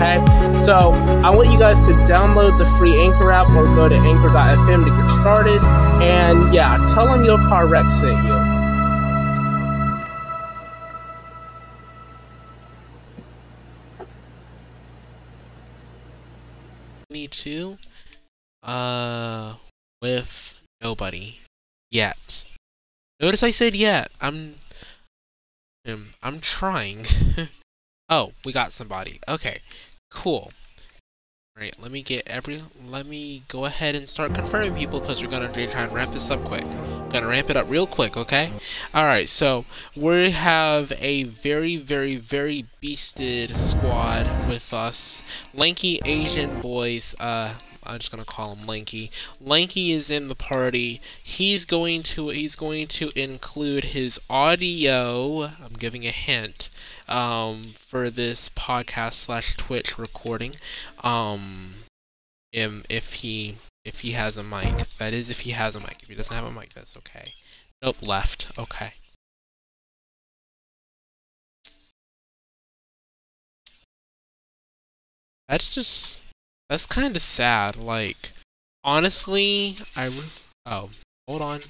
okay? So, I want you guys to download the free Anchor app or go to anchor.fm to get started. And yeah, tell them YoCarWrecked sent you. Me too. Uh, with nobody yet. Notice I said yet. I'm, I'm trying. oh, we got somebody. Okay, cool. Alright, let me get every, let me go ahead and start confirming people because we're gonna try and ramp this up quick. Gonna ramp it up real quick, okay? Alright, so we have a very, very, very beasted squad with us. Lanky Asian boys, uh, I'm just gonna call him Lanky. Lanky is in the party. He's going to he's going to include his audio. I'm giving a hint um, for this podcast slash Twitch recording. Um, if, if he if he has a mic, that is if he has a mic. If he doesn't have a mic, that's okay. Nope, left. Okay. That's just that's kind of sad. Like, honestly, I. Oh, hold on.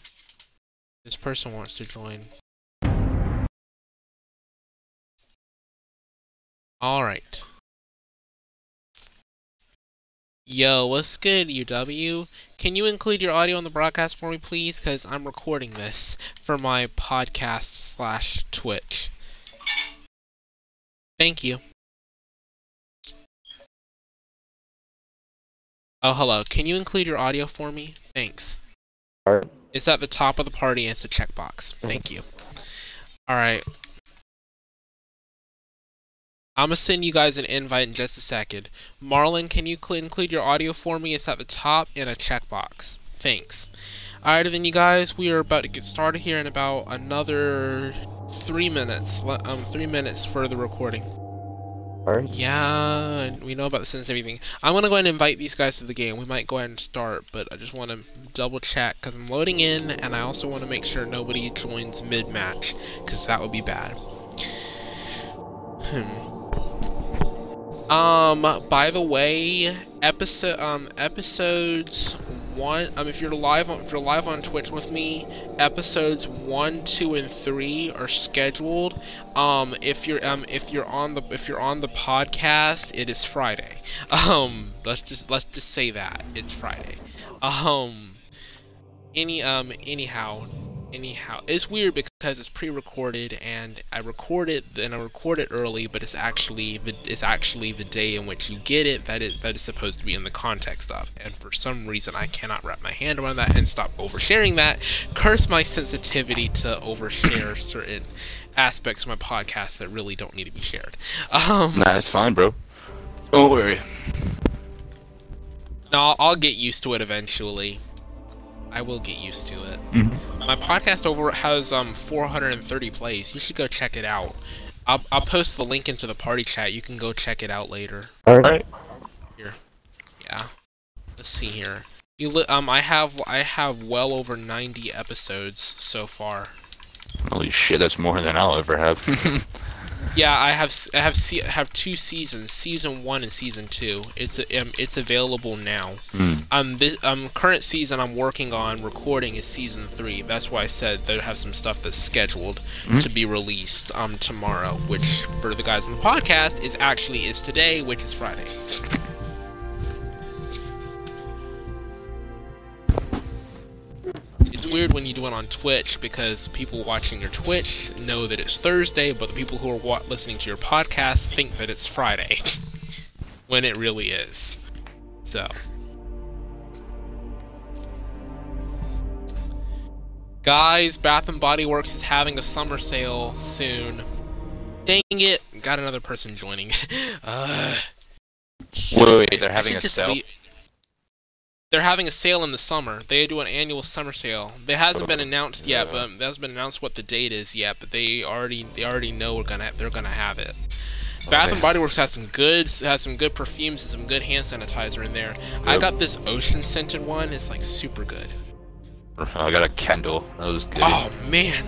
This person wants to join. Alright. Yo, what's good, UW? Can you include your audio on the broadcast for me, please? Because I'm recording this for my podcast slash Twitch. Thank you. Oh, hello. Can you include your audio for me? Thanks. Alright. It's at the top of the party and it's a checkbox. Thank you. Alright. I'm gonna send you guys an invite in just a second. Marlon, can you include your audio for me? It's at the top in a checkbox. Thanks. Alright, then you guys, we are about to get started here in about another three minutes. Um, three minutes for the recording. Alright. Yeah, we know about the sense and everything. I'm gonna go ahead and invite these guys to the game. We might go ahead and start, but I just want to double check because I'm loading in, and I also want to make sure nobody joins mid-match because that would be bad. Hmm. Um, by the way, episode um episodes one um if you're live on if you're live on Twitch with me, episodes one, two, and three are scheduled. Um, if you're um if you're on the if you're on the podcast, it is Friday. Um, let's just let's just say that it's Friday. Um, any um anyhow, anyhow it's weird because it's pre-recorded and i record it and i record it early but it's actually the it's actually the day in which you get it that is that is supposed to be in the context of and for some reason i cannot wrap my hand around that and stop oversharing that curse my sensitivity to overshare certain aspects of my podcast that really don't need to be shared. Um, Nah, it's fine, bro. Don't worry. no, I'll get used to it eventually. I will get used to it. Mhm. My podcast over has um 430 plays. You should go check it out. I'll, I'll post the link into the party chat. You can go check it out later. Alright. Here, Yeah. Let's see here. You li- um I have I have well over 90 episodes so far. Holy shit, that's more than I'll ever have. Yeah, I have I have se- have two seasons, season 1 and season 2. It's um, it's available now. Hmm. Um this um current season I'm working on recording is season 3. That's why I said they have some stuff that's scheduled Mhm. to be released um tomorrow, which for the guys on the podcast is actually is today, which is Friday. It's weird when you do it on Twitch because people watching your Twitch know that it's Thursday, but the people who are wa- listening to your podcast think that it's Friday when it really is. So, guys, Bath and Body Works is having a summer sale soon. Dang it! Got another person joining. uh, Wait, wait, I they're having a sale? leave- They're having a sale in the summer. They do an annual summer sale. It hasn't been announced yet, Yeah. but it hasn't been announced what the date is yet. But they already they already know we're gonna they're gonna have it. Bath and Body Works has some good has some good perfumes and some good hand sanitizer in there. I got this ocean scented one. It's like super good. I got a candle. That was good. Oh man.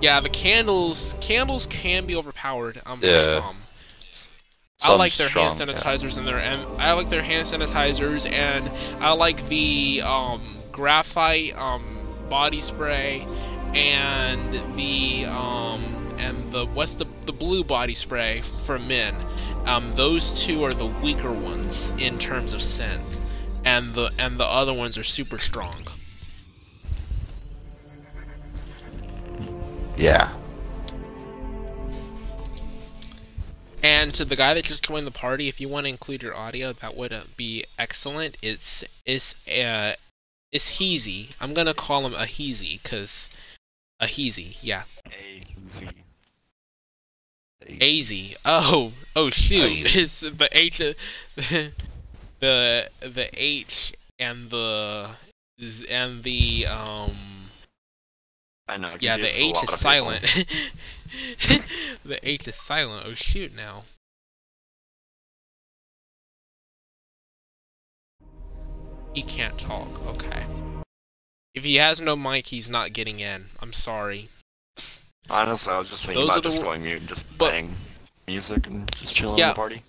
Yeah, the candles candles can be overpowered. Um, Yeah. some. I like their strong, hand yeah. sanitizers and their and I like their hand sanitizers and I like the um, graphite um, body spray and the um, and the what's the the blue body spray for men. Um, those two are the weaker ones in terms of scent, and the and the other ones are super strong. Yeah. And to the guy that just joined the party, if you want to include your audio, that would uh, be excellent. It's it's uh it's Heezy. I'm gonna call him a Heezy because a Heezy, yeah. A Z. Az. Oh oh shoot! Az. It's the H, the the H and the and the um I know. yeah the a H is silent. the H is silent. Oh shoot now. He can't talk. Okay. If he has no mic, he's not getting in. I'm sorry. Honestly, I was just thinking Those about just going mute and just But- playing music and just chilling Yeah. in the party.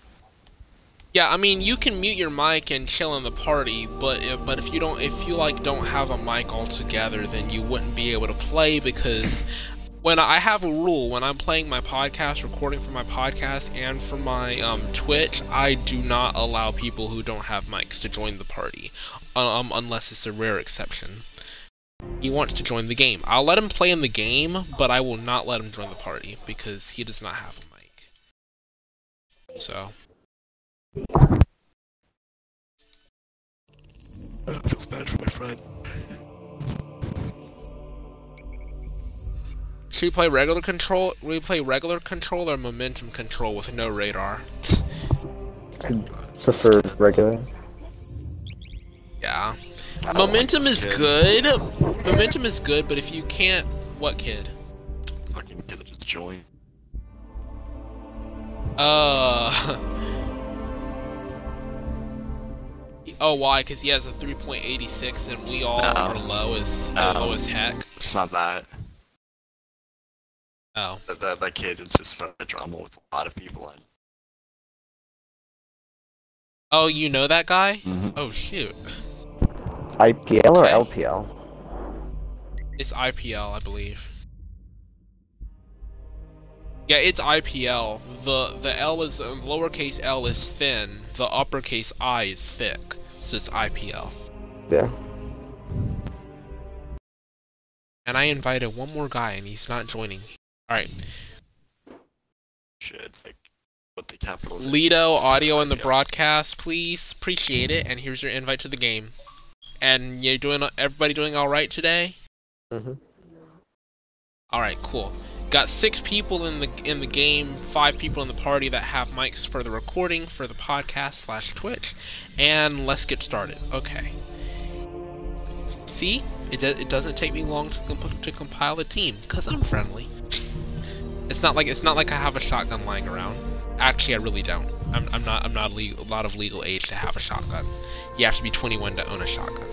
Yeah, I mean, you can mute your mic and chill in the party, but if, but if you don't, if you like don't have a mic altogether, then you wouldn't be able to play because when I have a rule when I'm playing my podcast, recording for my podcast and for my um, Twitch, I do not allow people who don't have mics to join the party, um, unless it's a rare exception. He wants to join the game. I'll let him play in the game, but I will not let him join the party because he does not have a mic. So. feels bad for my friend. Should we play regular control? We play regular control or momentum control with no radar? Prefer regular. Yeah. I don't like Momentum is kid. good. Momentum is good, but if you can't, what kid? Fucking kid that just joined. Uh. Oh, why? Because he has a 3.86 and we all No. are low as No. low as heck. It's not that. Oh. That, that, that kid is just a drama with a lot of people. And Oh, you know that guy? Mhm. Oh shoot. IPL or Okay. LPL? It's IPL, I believe. Yeah, it's IPL. The the L is uh, lowercase L is thin. The uppercase I is thick. So it's IPL. Yeah. And I invited one more guy, and he's not joining. All right, shit, like, what the capital. Lido audio in the Yeah. broadcast, please. Appreciate it. And here's your invite to the game. And you're doing everybody doing all right today? Mhm. All right, cool. got six people in the in the game, five people in the party that have mics for the recording for the podcast slash Twitch, and let's get started. Okay. See, it do, it doesn't take me long to comp- to compile a team because I'm friendly. It's not like it's not like I have a shotgun lying around. Actually, I really don't. I'm, I'm not I'm not legal, a lot of legal age to have a shotgun. You have to be 21 to own a shotgun.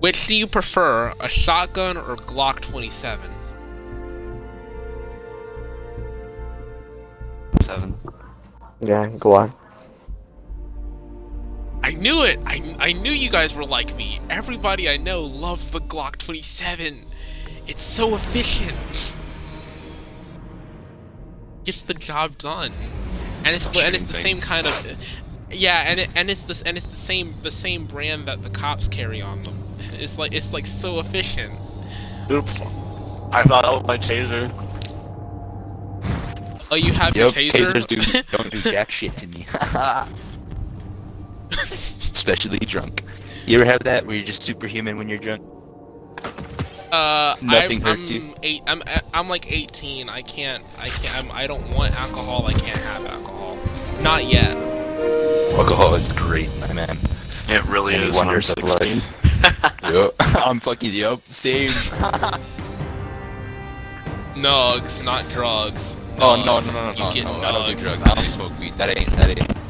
Which do you prefer, a shotgun or Glock 27? Seven. Yeah, go on. I knew it! I, I knew you guys were like me. Everybody I know loves the Glock 27. It's so efficient. Gets the job done. And it's and it's the same kind of yeah, and it, and it's the and it's the same the same brand that the cops carry on them. It's like it's like so efficient. Oops. I thought was my taser. Oh, you have Yep, your taser. tasers do don't do jack shit to me. Especially drunk. You ever have that where you're just superhuman when you're drunk? Uh, Nothing I'm, hurts I'm you? Eight, I'm I'm like 18. I can't. I can't. I'm, I don't want alcohol. I can't have alcohol. Not yet. Alcohol is great, my man. It really Any is. when I'm wonders of life. 16. Yup. I'm fucking yup. Same. Nugs, not drugs. Oh no no no no You no! get no I don't do drugs. I don't smoke weed. That ain't that ain't.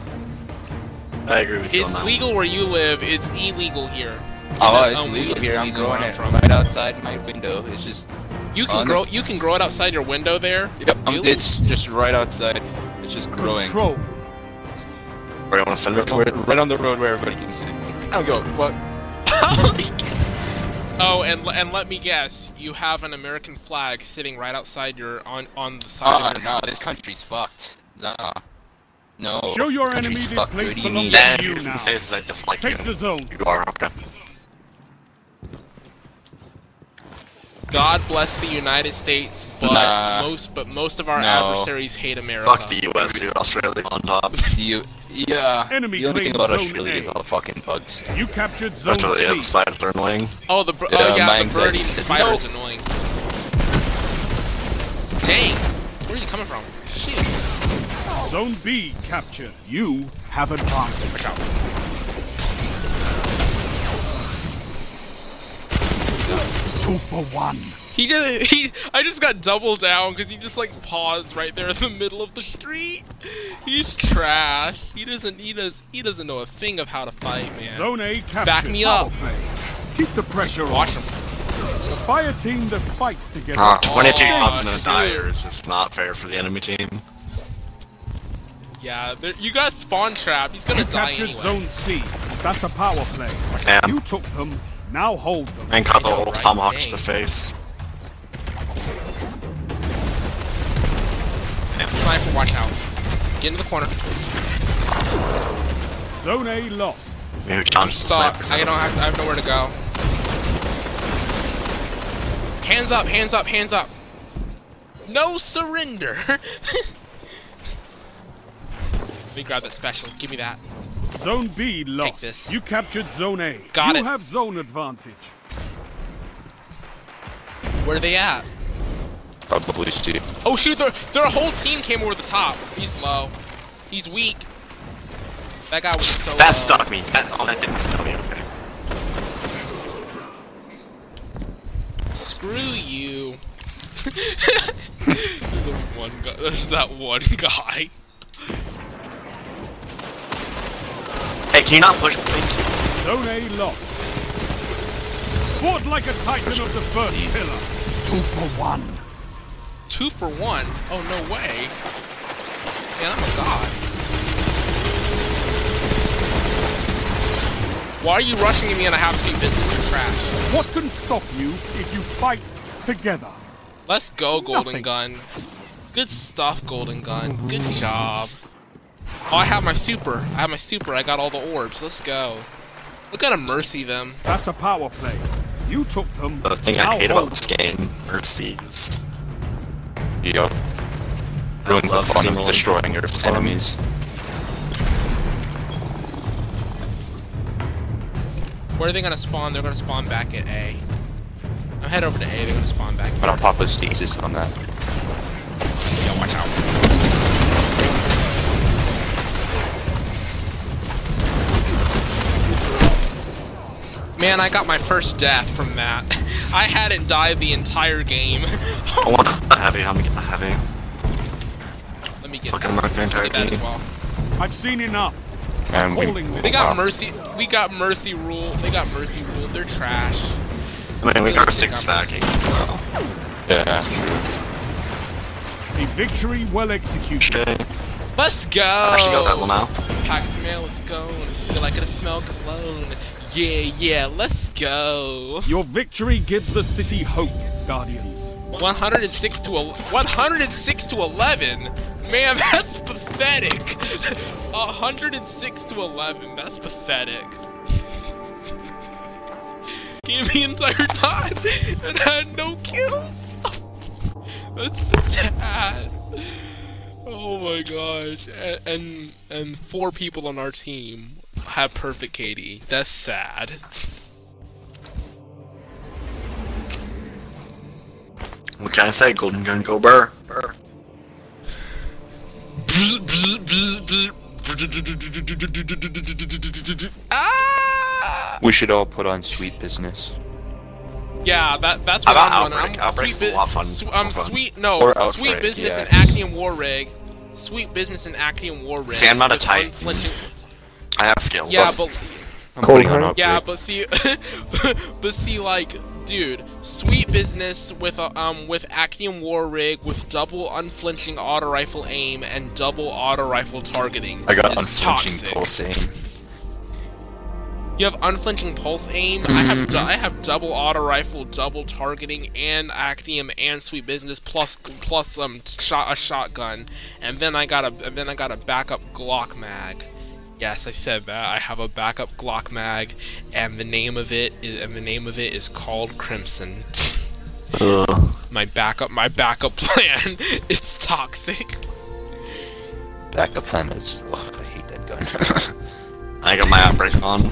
I agree with you on It's that. legal where you live. It's illegal here. Oh, know, it's um, legal here. I'm growing it from. right outside my window. It's just You can Honest- grow. You can grow it outside your window there. yep. I'm, it's just right outside. It's just growing. Control. Where you want to send? Right, right on the road where everybody can see. I don't give a fuck. oh, and and let me guess. You have an American flag sitting right outside your on on the side Ah, of your no, house. this country's fucked. Nah. No. Show your country's enemy fucked. this What do place you mean? belongs to you you now. gonna say this is I dislike Take you. the zone. You are okay. God bless the United States, but Nah. most but most of our No. adversaries hate America. Fuck the US, dude. Australia on top. You, yeah. Enemy the only thing about Australia A. is all the fucking bugs. You captured zone Australia, oh, oh, yeah, the spiders are annoying. Oh, the Yeah, oh yeah, my the anxiety birdie says spider no. is annoying. Dang, where's he coming from? Shit. Zone B captured. You have advantage. Watch out. Two for one. He just he. I just got double down because he just like paused right there in the middle of the street. He's trash. He doesn't. He does. He doesn't know a thing of how to fight, man. Zone A captured. Back me up. play. Keep the pressure on. Watch him. The fire team that fights together. Uh, 22 Oh, shots in a dude. dire is just not fair for the enemy team. Yeah, there, you got spawn trap. He's gonna you die captured anyway. zone C. That's a power play. Damn. You took them. Now hold them. And caught the whole right? tomahawk to the face. Sniper, watch out. Get in the corner. Zone A lost. I mean, who Stop. I don't have. I have nowhere to go. Hands up! Hands up! Hands up! No surrender. Let me grab that special. Give me that. Zone B lost. this. You captured zone A. Got you it. have zone advantage. Where are they at? Probably Steve. Oh shoot! Their their whole team came over the top. He's low. He's weak. That guy was so. That low. stuck me. That, oh, that didn't stuck me. Okay. Screw you. the one guy. There's that one guy. Hey, can you not push me? Thank you. Zone A lost. Fought like a titan of the first pillar. Two for one. Two for one? Oh no way. Man, I'm a god. Why are you rushing me and a half-team business? You're trash. What can stop you if you fight together? Let's go, Golden Nothing. Gun. Good stuff, Golden Gun. Good job. Oh, I have my super. I have my super. I got all the orbs. Let's go. Look at him mercy them. That's a power play. You took them. The thing I hate about this game, Mercy, is Yeah. Ruins the fun of destroying your enemies. Where are they gonna spawn? They're gonna spawn back at A. I'm head over to A. They're gonna spawn back. But I'm gonna pop a stasis on that. Yeah, watch out. Man, I got my first death from that. I hadn't died the entire game. I want the heavy. How me get the heavy? Let me get Fucking that. mark the entire Get that as team. well. I've seen enough. And we, They got Wow. mercy. We got mercy rule. They got mercy rule. They're trash. I mean, we got a six got stacking, so. yeah, true. A victory well executed. Shit. Let's go. I actually got that one now. Packed man, let's go. Feel like I smell cologne. Yeah, yeah, let's go. Your victory gives the city hope, Guardians. 106 to el- 106 to 11. Man, that's pathetic. 106 to 11. That's pathetic. Gave the entire time and had no kills. That's sad. Oh my gosh. And, and and four people on our team have perfect KD. That's sad. What can I say? Golden gun, go burr. Burr. ah! We should all put on sweet business. Yeah, that that's what about I'm doing. I'm Outbreak's sweet a lot fun. Sw- More um, fun. sweet no, Or sweet Outbreak, business yeah. and Actium War Rig. Sweet business and Actium War Rig. See, I'm not a with type. Unflinching- I have skill. Yeah, but I'm Cold putting on Heart? yeah, but see, but see, like, dude, sweet business with a, um with Actium War Rig with double unflinching auto rifle aim and double auto rifle targeting. I got is unflinching toxic. aim. You have unflinching pulse aim. I have du- I have double auto rifle, double targeting, and actium and sweet business plus plus um shot a shotgun, and then I got a and then I got a backup Glock mag. Yes, I said that. I have a backup Glock mag, and the name of it is and the name of it is called Crimson. Ugh. my backup my backup plan. it's toxic. Backup plan is. Ugh, I hate that gun. I got my outbreak on.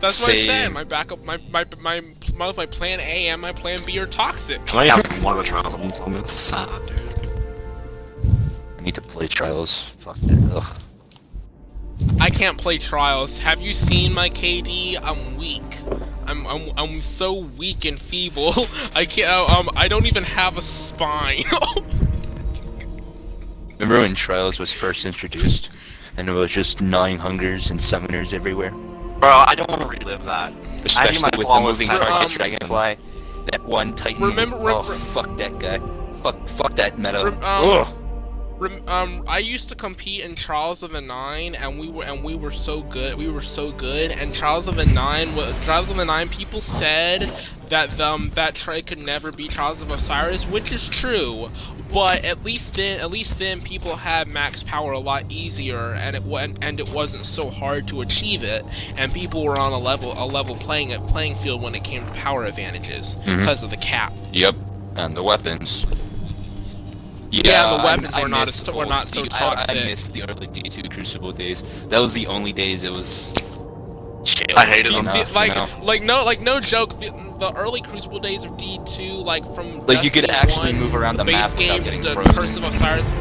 That's what I said. Same. My backup my my my my, my plan A and my plan B are toxic. Can I only have one of the trials. I'm, I'm sad, dude. I need to play trials. Fuck that. Ugh. I can't play trials. Have you seen my KD? I'm weak. I'm I'm I'm so weak and feeble. I can't. Um, I don't even have a spine. Remember when trials was first introduced, and it was just gnawing hungers and summoners everywhere. Bro, I don't want to relive that. Especially my with the flawless moving time. Um, target dragonfly. That one Titan. Remember- was, oh, rem- fuck that guy. Fuck, fuck that meta. Rem- um, Ugh. Rem- um, I used to compete in Trials of the Nine, and we were and we were so good. We were so good. And Trials of the Nine, was Trials of the Nine, people said that um that Trey could never beat Trials of Osiris, which is true. But at least then, at least then, people had max power a lot easier, and it went and it wasn't so hard to achieve it. And people were on a level a level playing it playing field when it came to power advantages Mhm. because of the cap. Yep, and the weapons. Yeah, the weapons I were not missed as- were not so D- I- toxic. I, missed the early D2 Crucible days. That was the only days it was. Chill, I hated them. enough, like, you know? like no, like no joke. The, the early Crucible days of D two, like from Like, you could actually 1, move around the base map without getting the frozen. Curse of Osiris.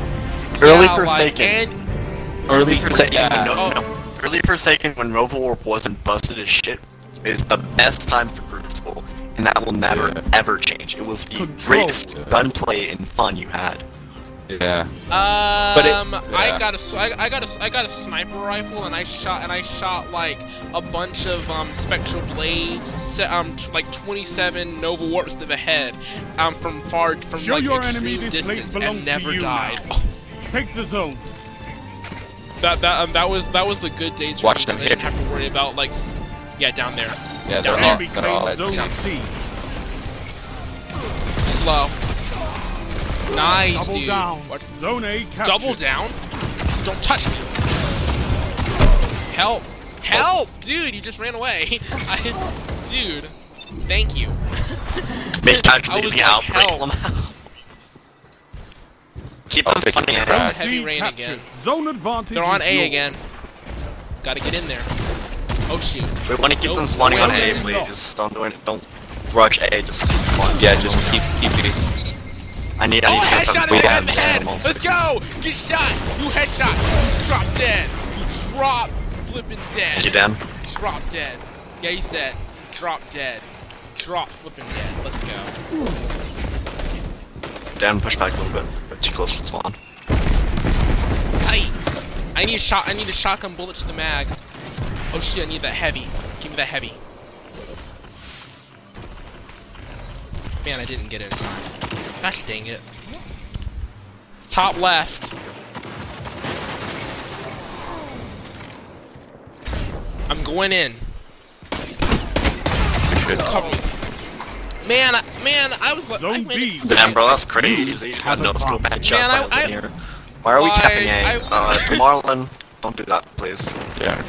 Early yeah, Forsaken. Like, and Early Forsaken. yeah. No, Oh. no. Early Forsaken when Nova Warp wasn't busted as shit is the best time for Crucible, and that will never Yeah. ever change. It was the Control. greatest Yeah. gunplay and fun you had. Yeah. um, it- I got a, s- I, I got a, I got a sniper rifle, and I shot, and I shot like a bunch of um spectral blades, se- um t- like 27 Nova warps to the head, um from far, from Show like your extreme enemy this place distance, belongs and to never you died. now. Take the zone. That that um, that was that was the good days for Watch me. them 'cause I didn't have to worry about like, yeah, down there. Yeah, Down they're all, Enemy they're all at zone jump. C. Slow. Nice, Double dude. down. What? Zone A captured. Double down? Don't touch me. Help! Help! Dude, you just ran away. I, dude, thank you. Make time I for was the like, outbreak. help. Keep I'll them take it funny. to and- Brad. Heavy rain captured. again. Zone advantage They're on A yours. again. Gotta get in there. Oh shoot. We want to keep Nope. them spawning on A, wait, please. Don't do it. Don't rush A. Just keep spawning. Yeah, just keep keep it. I need. I Oh, need to oh, get some headshot big the head, in the ads head. animal Let's go. Get shot. You headshot. Drop dead. You drop flipping dead. Is he down? Drop dead. Yeah, he's dead. Drop dead. Drop flipping dead. Let's go. Dan, push back a little bit. But too close to spawn. Yikes. I need a shot. I need a shotgun bullet to the mag. Oh shit! I need that heavy. Give me that heavy. Man, I didn't get it in time. Gosh dang it. Top left. I'm going in. We should. Cover me. Man, I, man, I was like, I Zone made B. Damn, bro, that's crazy. You just got no a scope bomb. headshot Man, I- by I- Why are we Why- tapping A? I- Uh, to Marlin, don't do that, please. Yeah.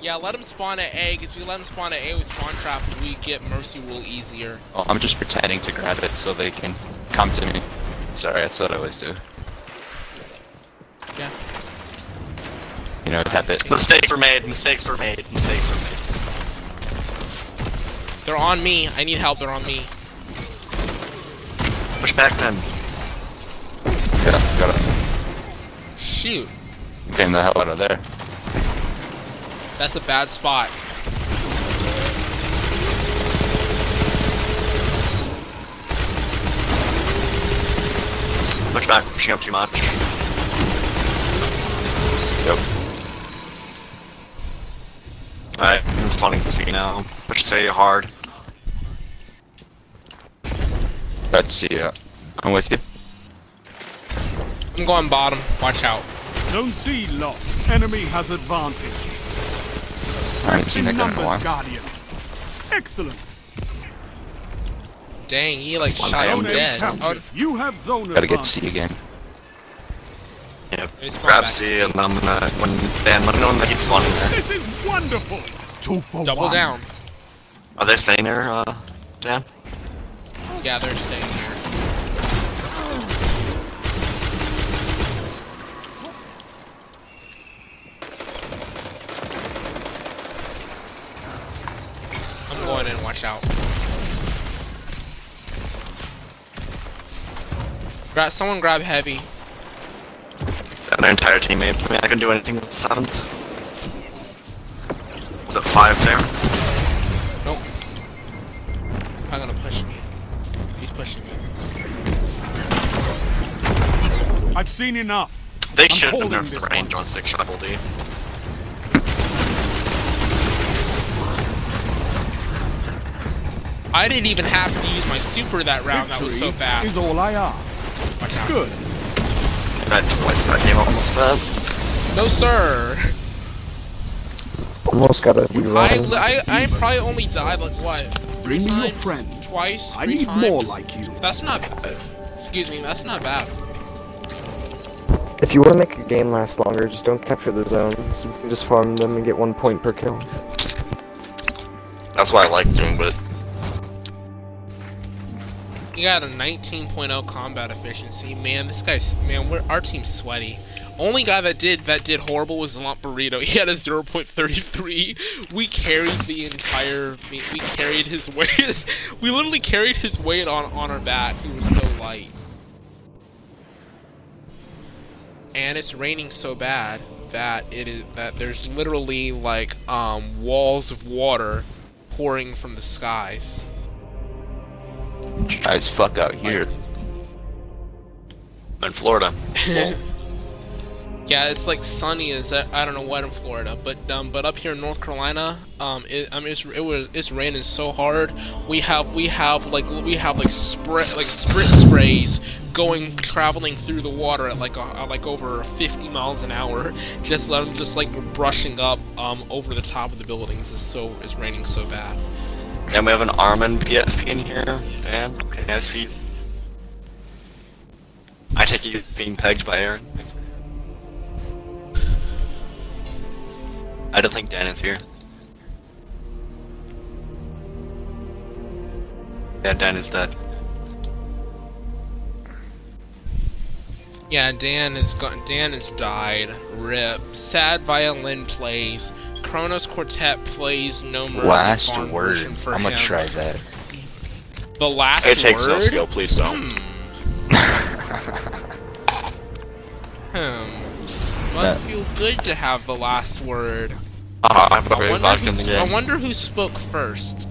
Yeah, let him spawn at A, because we let him spawn at A with spawn trap, we get Mercy Rule easier. Well, I'm just pretending to grab it so they can come to me. Sorry, that's what I always do. Yeah. You know, tap it. Mistakes were made. Mistakes were made. Mistakes were made. They're on me. I need help. They're on me. Push back then. Yeah, got it. Shoot. Getting the hell out of there. That's a bad spot. Push back. Pushing up too much. Yep. Alright, I'm spawning the C now. Push say hard. Let's see. Yeah. I'm with you. I'm going bottom. Watch out. Zone C lost. Enemy has advantage. I haven't seen In that gun in a numbers, while. Guardian. Excellent. Dang, he like Spawn shot A him Zone dead. Oh. You have zone Gotta get advantage. C again. Yeah. Grab back. C and I'm gonna when Dan let me know when they keep spawning there. This is wonderful. Two for double one. down. Are they staying there, uh Dan? Yeah, they're staying here. I'm going out. Grab someone. Grab heavy. And their entire teammate. I mean I can do anything with the seventh. Is it five there? Nope. I'm gonna push me. He's pushing me. I've seen enough. They I'm should have holding nerfed this the range on six shot D. I didn't even have to use my super that round. That was so fast. is all I ask. Watch out. Good. That twice that game almost set. No, sir. Almost got a I, rerun. li- I, I probably only died like what? Bring me your times? friends. Twice? I need times? more like you. That's not. Excuse me. That's not bad. If you want to make a game last longer, just don't capture the zones. You can just farm them and get one point per kill. That's what I like doing with You got a 19.0 combat efficiency. Man, this guy's man. We're, our team's sweaty. Only guy that did that did horrible was Lamp Burrito. He had a 0.33. We carried the entire. We, we carried his weight. we literally carried his weight on on our back. He was so light. And it's raining so bad that it is that there's literally like um walls of water pouring from the skies. Dry as fuck out here. in Florida. Yeah, it's like sunny as I don't know what in Florida, but um, but up here in North Carolina, um, it, I mean it's it was it's raining so hard. We have we have like we have like spray like sprit sprays going traveling through the water at like a, like over 50 miles an hour. Just let them just like brushing up um over the top of the buildings. It's so it's raining so bad. And we have an Armin PFP in here. Dan, okay, I see. I take you're being pegged by Aaron. I don't think Dan is here. Yeah, Dan is dead. Yeah, Dan has gone. Dan has died. Rip. Sad violin plays. Kronos Quartet plays No Mercy Last farm word. for I'm gonna him. try that. The last It takes word. no skill, please don't. Hmm. Must feel good to have the last word. Uh, I'm I wonder, who, the I wonder who spoke first.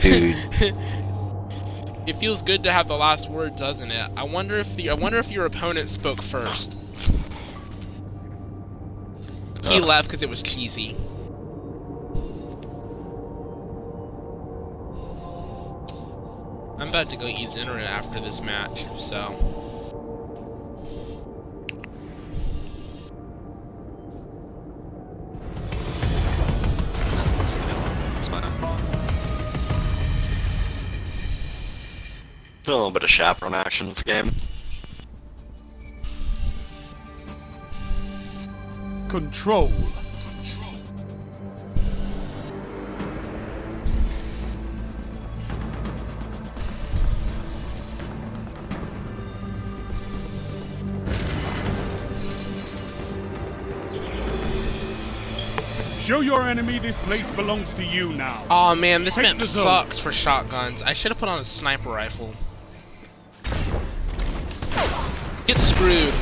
Dude, It feels good to have the last word, doesn't it? I wonder if the I wonder if your opponent spoke first. He left because it was cheesy. I'm about to go eat dinner after this match, so. Fine. A little bit of chaperone action in this game. Control. Show your enemy this place belongs to you now. Oh man, this Take map sucks for shotguns. I should have put on a sniper rifle. Get screwed.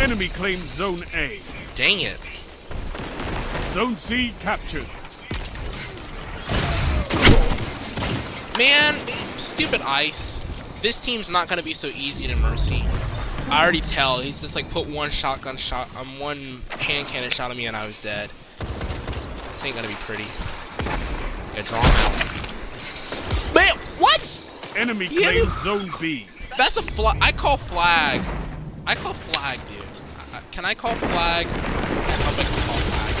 Enemy claimed Zone A. Dang it. Zone C captured. Man, stupid ice. This team's not gonna be so easy to mercy. I already tell. He's just like put one shotgun shot, um, one hand cannon shot at me, and I was dead. This ain't gonna be pretty. Yeah, draw him out. Man, what? Enemy claimed Zone B. That's a flag. I call flag. I call flag, dude. Can I call flag? I'll make you call flag.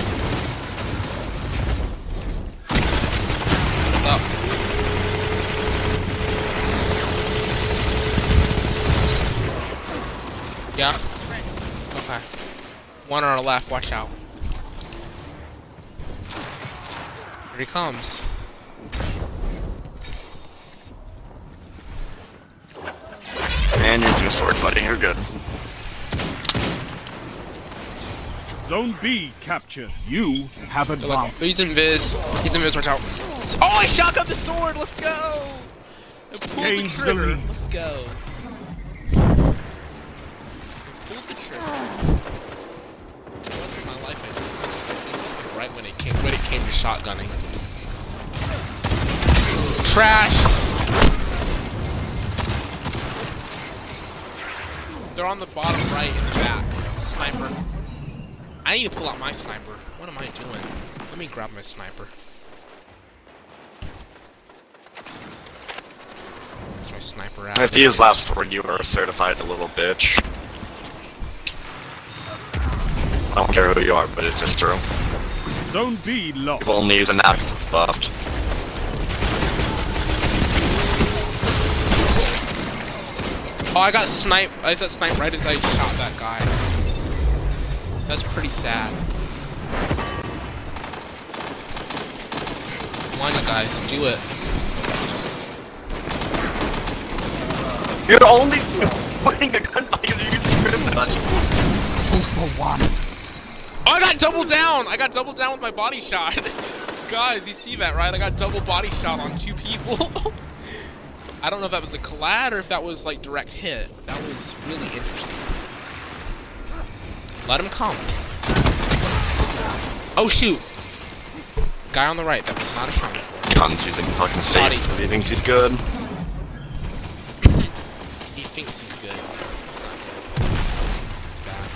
What's up? Yeah. Okay. One on our left. Watch out. Here he comes. And you're sword, buddy. You're good. Zone B captured. You have advanced. he's in invis. He's in invis. Watch out. Oh, I shot up the sword. Let's go. I pulled the the trigger. lead. Let's go. I pulled the trigger. Once in my life, I right when it came when it came to shotgunning. Trash. They're on the bottom right in the back. Sniper. I need to pull out my sniper. What am I doing? Let me grab my sniper. Where's my sniper at? If he is last word, you are a certified little bitch. I don't care who you are, but it's just true. Zone B lost. People only use an axe that's buffed. Oh, I got sniped. I got sniped right as I shot that guy. That's pretty sad. Come on, you guys, do it. You're only winning a gunfight because you're using kryptonite. Oh, I got double down! I got double down with my body shot. Guys, you see that, right? I got double body shot on two people. I don't know if that was a collat or if that was like direct hit. That was really interesting. Let him come. Oh shoot! Guy on the right, that was not accounted for. Guns using fucking space because he thinks he's good. He thinks he's good. It's not good. It's bad.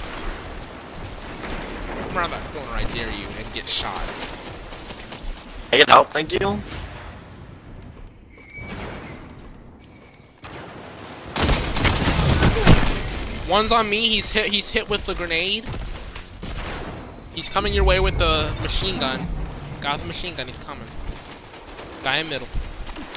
Come around that corner, I dare you, and get shot. I get help, thank you. One's on me. He's hit. He's hit with the grenade. He's coming your way with the machine gun. Got the machine gun. He's coming. Guy in middle.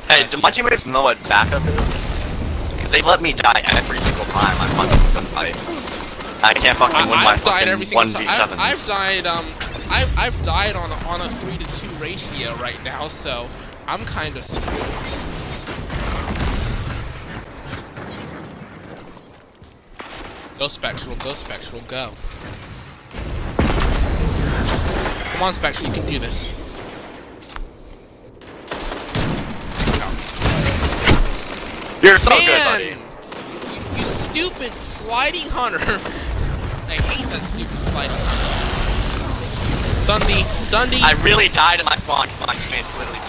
Hey, do my teammates know what backup is? Because they let me die every single time I fucking gunfight. I can't fucking I, win my I've died fucking one v I've, I've died. Um, I've I've died on a, on a three to two ratio right now. So I'm kind of screwed. Go spectral. Go spectral. Go. Come on, Spectral, you can do this. You're so Man! good, buddy. You, you stupid sliding hunter. I hate that stupid sliding hunter. Dundee, Dundee. I really died in my spawn because my teammates literally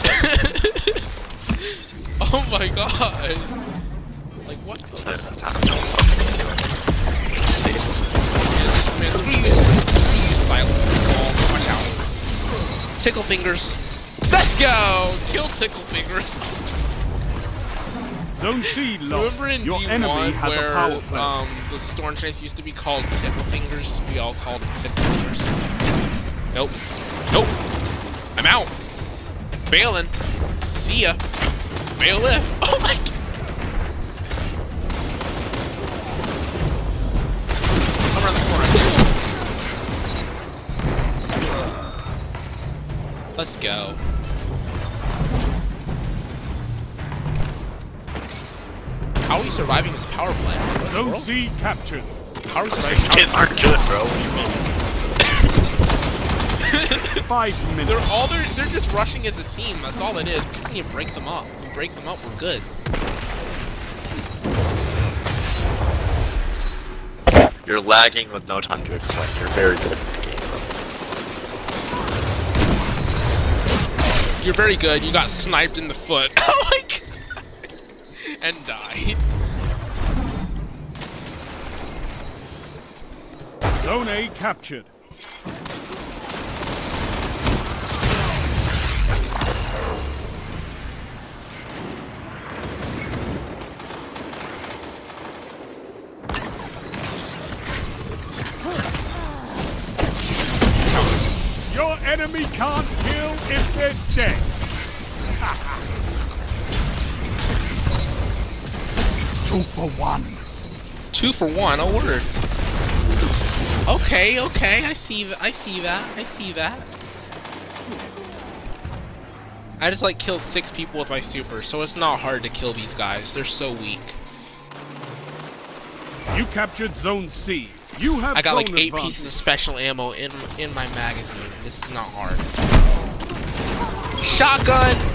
oh my god. Like what the this one. Man, man, screw you. Screw you, silence this wall. Watch out. Tickle fingers. Let's go! Kill tickle fingers. Zone C in Your D1 enemy has where a power play. um, the Storm Chase used to be called tickle fingers? We all called them tickle fingers. Nope. Nope. I'm out. Bailing. See ya. Bailiff. Oh my god. Let's go. How are we surviving this power plant? What in the Zone? C captured. How are we These kids aren't good, bro. What do you mean? Five They're all they're they're just rushing as a team. That's all it is. We just need to break them up. We break them up, we're good. You're lagging with no time to explain. You're very good at the game, bro. You're very good. You got sniped in the foot. Oh my god. And died. Zone A captured. Your enemy can't Two for one. Two for one. A word. Okay, okay. I see. th- I see that. I see that. I just like killed six people with my super, so it's not hard to kill these guys. They're so weak. You captured Zone C. You have I got like eight advantage. pieces of special ammo in in my magazine. This is not hard. Shotgun.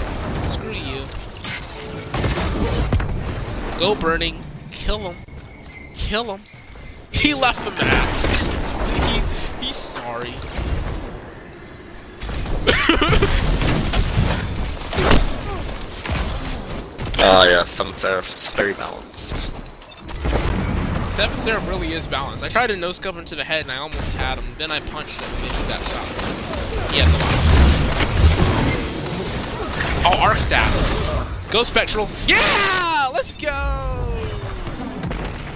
Go burning. Kill him. Kill him. He left the match. he, he's sorry. Oh yeah, some Seraph's very balanced. Seventh Seraph really is balanced. I tried to no scope him to the head and I almost had him. Then I punched him and he got shot. He has a lot. Oh, arc staff. Go spectral. Yeah! Let's go!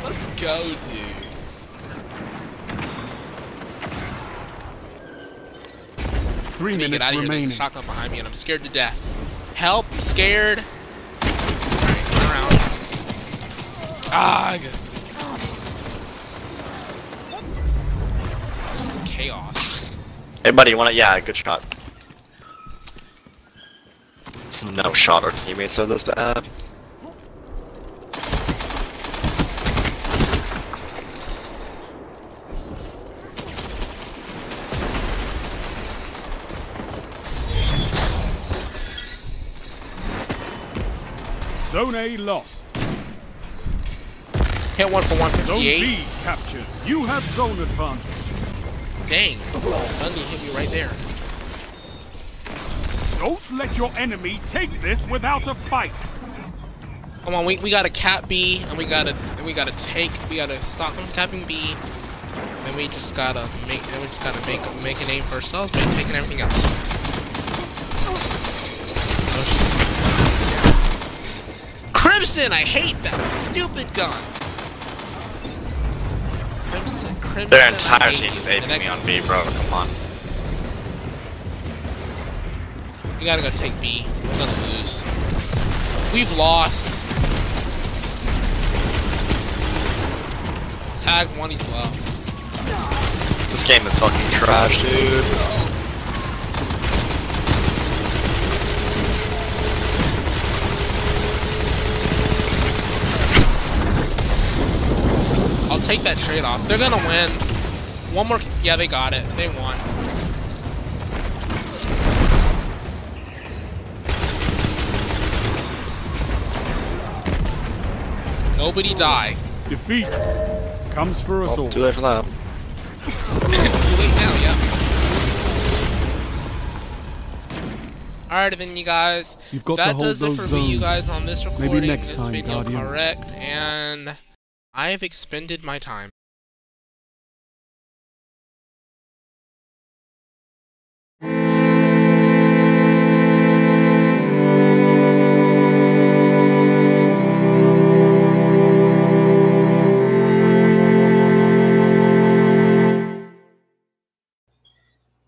Let's go, dude. Three Let me get minutes out of here. There's remaining. a shotgun behind me and I'm scared to death. Help! I'm scared. Alright, turn around. Ah, good. This is chaos. Hey buddy, you wanna yeah, good shot. It's no shot our teammates are this bad. Zone A lost. Hit one for 158. Zone B captured. You have zone advantage. Dang. Dundee hit me right there. Don't let your enemy take this without a fight. Come on, we, we got a cap B, and we gotta and we gotta take, we gotta stop them capping B, and we just gotta make, and we just gotta make make a name for ourselves by taking everything else. Oh, shit. Crimson, I hate that stupid gun. Crimson, Crimson. Their entire team is aping me on B, bro. Come on. We gotta go take B. We're gonna lose. We've lost. Tag one, he's low. This game is fucking trash, dude. take that trade-off. They're gonna win. One more... Yeah, they got it. They won. Nobody die. Defeat comes for us oh, all. Too late for that. too late now, yeah. Alright then, you guys. You've got that does it for zones. me, you guys, on this recording. Maybe next this time, video Guardian. correct, and... I have expended my time.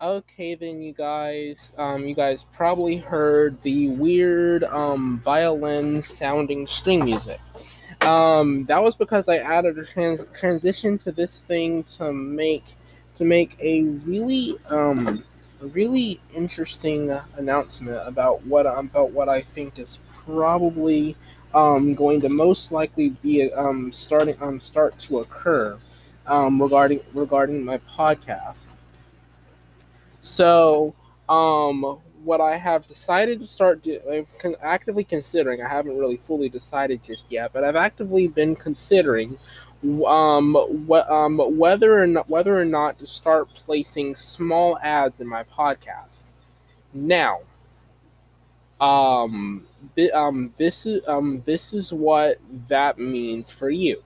Okay, then you guys, um, you guys probably heard the weird um, violin sounding string music. Um, that was because I added a trans- transition to this thing to make to make a really um, really interesting announcement about what about what I think is probably um, going to most likely be um, starting um, start to occur um, regarding regarding my podcast. So, um, what I have decided to start I've con- actively considering. I haven't really fully decided just yet, but I've actively been considering, um, what, um, whether or not whether or not to start placing small ads in my podcast. Now, um, um, this is um, this is what that means for you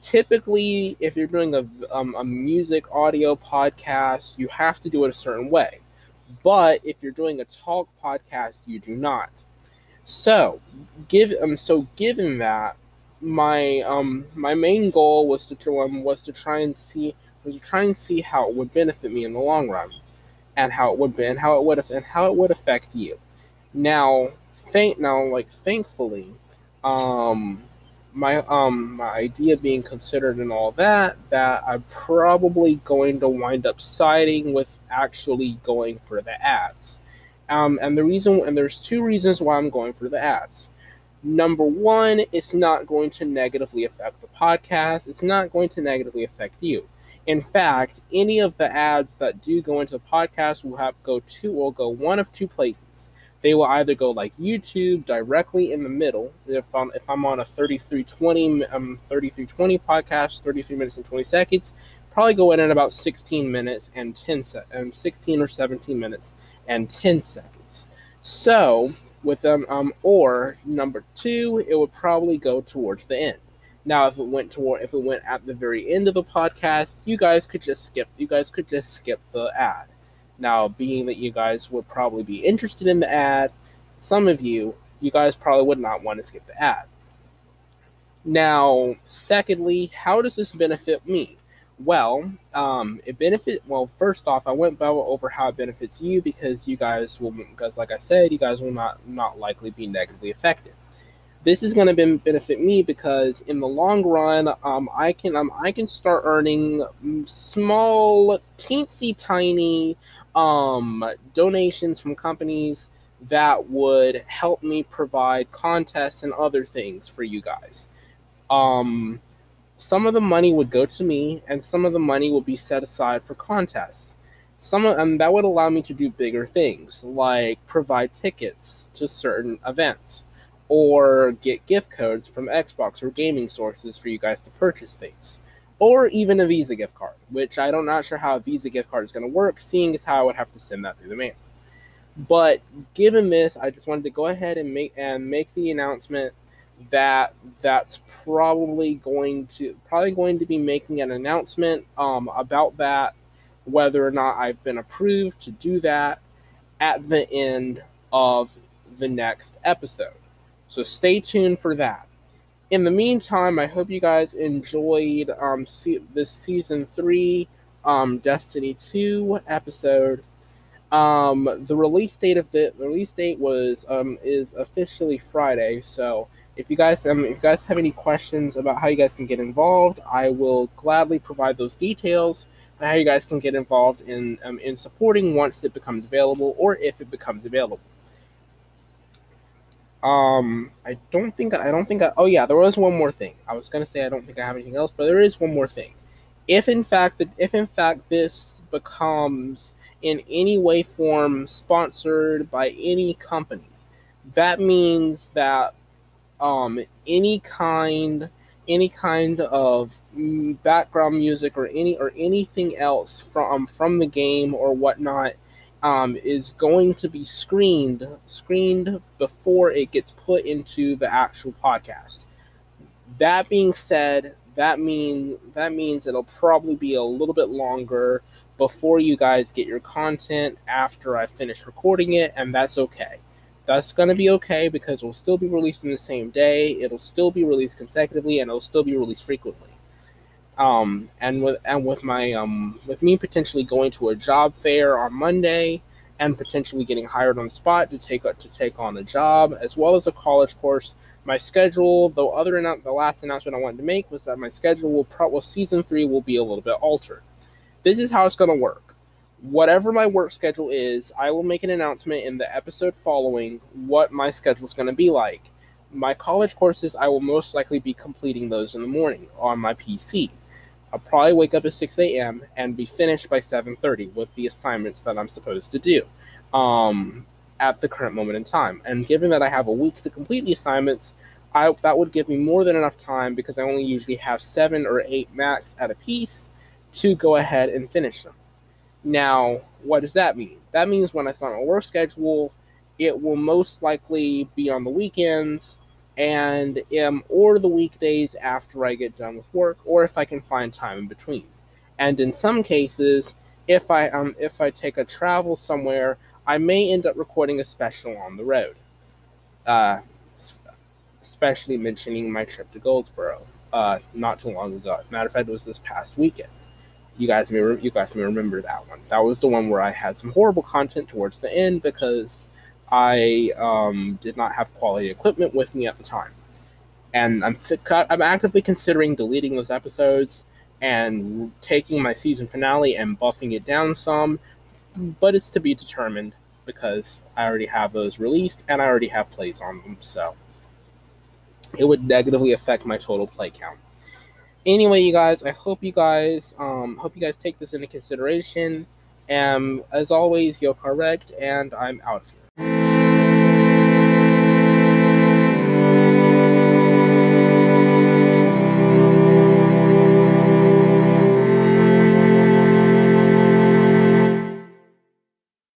typically if you're doing a, um, a music audio podcast you have to do it a certain way but if you're doing a talk podcast you do not. So give um so given that my um my main goal was to um, was to try and see was to try and see how it would benefit me in the long run and how it would be and how it would and how it would affect you. Now thank now like thankfully um my um my idea being considered and all that that I'm probably going to wind up siding with actually going for the ads. Um and the reason and there's two reasons why I'm going for the ads. Number one, it's not going to negatively affect the podcast. It's not going to negatively affect you. In fact, any of the ads that do go into the podcast will have go to will go one of two places they will either go like YouTube directly in the middle. If I'm if I'm on a 3320 um 3320 podcast, 33 minutes and 20 seconds, probably go in at about 16 minutes and 10 se- um, 16 or 17 minutes and 10 seconds. So with them um or number two, it would probably go towards the end. Now, if it went toward if it went at the very end of the podcast, you guys could just skip. You guys could just skip the ad. Now, being that you guys would probably be interested in the ad, some of you, you guys probably would not want to skip the ad. Now, secondly, how does this benefit me? Well, um, it benefit. Well, first off, I went over how it benefits you because you guys will, because like I said, you guys will not not likely be negatively affected. This is going to ben- benefit me because in the long run, um, I can um, I can start earning mm, small, teensy tiny um, donations from companies that would help me provide contests and other things for you guys. Um, some of the money would go to me, and some of the money will be set aside for contests. Some of and that would allow me to do bigger things, like provide tickets to certain events, or get gift codes from Xbox or gaming sources for you guys to purchase things or even a Visa gift card, which I don't not sure how a Visa gift card is going to work, seeing as how I would have to send that through the mail. But given this, I just wanted to go ahead and make and make the announcement that that's probably going to probably going to be making an announcement um, about that, whether or not I've been approved to do that at the end of the next episode. So stay tuned for that in the meantime, I hope you guys enjoyed um, this season three um, Destiny two episode. Um, the release date of the, the release date was um, is officially Friday. So if you guys um, if you guys have any questions about how you guys can get involved, I will gladly provide those details on how you guys can get involved in um, in supporting once it becomes available or if it becomes available. Um, I don't think I don't think I, oh yeah, there was one more thing. I was gonna say I don't think I have anything else, but there is one more thing. If in fact if in fact this becomes in any way form sponsored by any company, that means that um, any kind any kind of background music or any or anything else from from the game or whatnot um, is going to be screened screened before it gets put into the actual podcast. That being said, that mean that means it'll probably be a little bit longer before you guys get your content after I finish recording it, and that's okay. That's to be okay because we'll still be released in the same day. It'll still be released consecutively, and it'll still be released frequently. Um, and with and with my um, with me potentially going to a job fair on Monday, and potentially getting hired on the spot to take to take on a job as well as a college course. My schedule, though, other than the last announcement I wanted to make was that my schedule will pro- well, season three will be a little bit altered. This is how it's going to work whatever my work schedule is, I will make an announcement in the episode following what my schedule is going to be like. My college courses, I will most likely be completing those in the morning on my PC. I'll probably wake up at 6 a.m. and be finished by 7:30 with the assignments that I'm supposed to do um, at the current moment in time. And given that I have a week to complete the assignments, I, that would give me more than enough time because I only usually have seven or eight max at a piece to go ahead and finish them. Now, what does that mean? That means when I start my work schedule, it will most likely be on the weekends and um, or the weekdays after I get done with work, or if I can find time in between. And in some cases, if I um if I take a travel somewhere, I may end up recording a special on the road. Uh, especially mentioning my trip to Goldsboro, uh, not too long ago. As a matter of fact, it was this past weekend. You guys may re- you guys may remember that one. That was the one where I had some horrible content towards the end because I um, did not have quality equipment with me at the time, and I'm th- I'm actively considering deleting those episodes and taking my season finale and buffing it down some, but it's to be determined because I already have those released and I already have plays on them, so it would negatively affect my total play count anyway, you guys, I hope you guys um, hope you guys take this into consideration. And as always, you're correct, and I'm out here.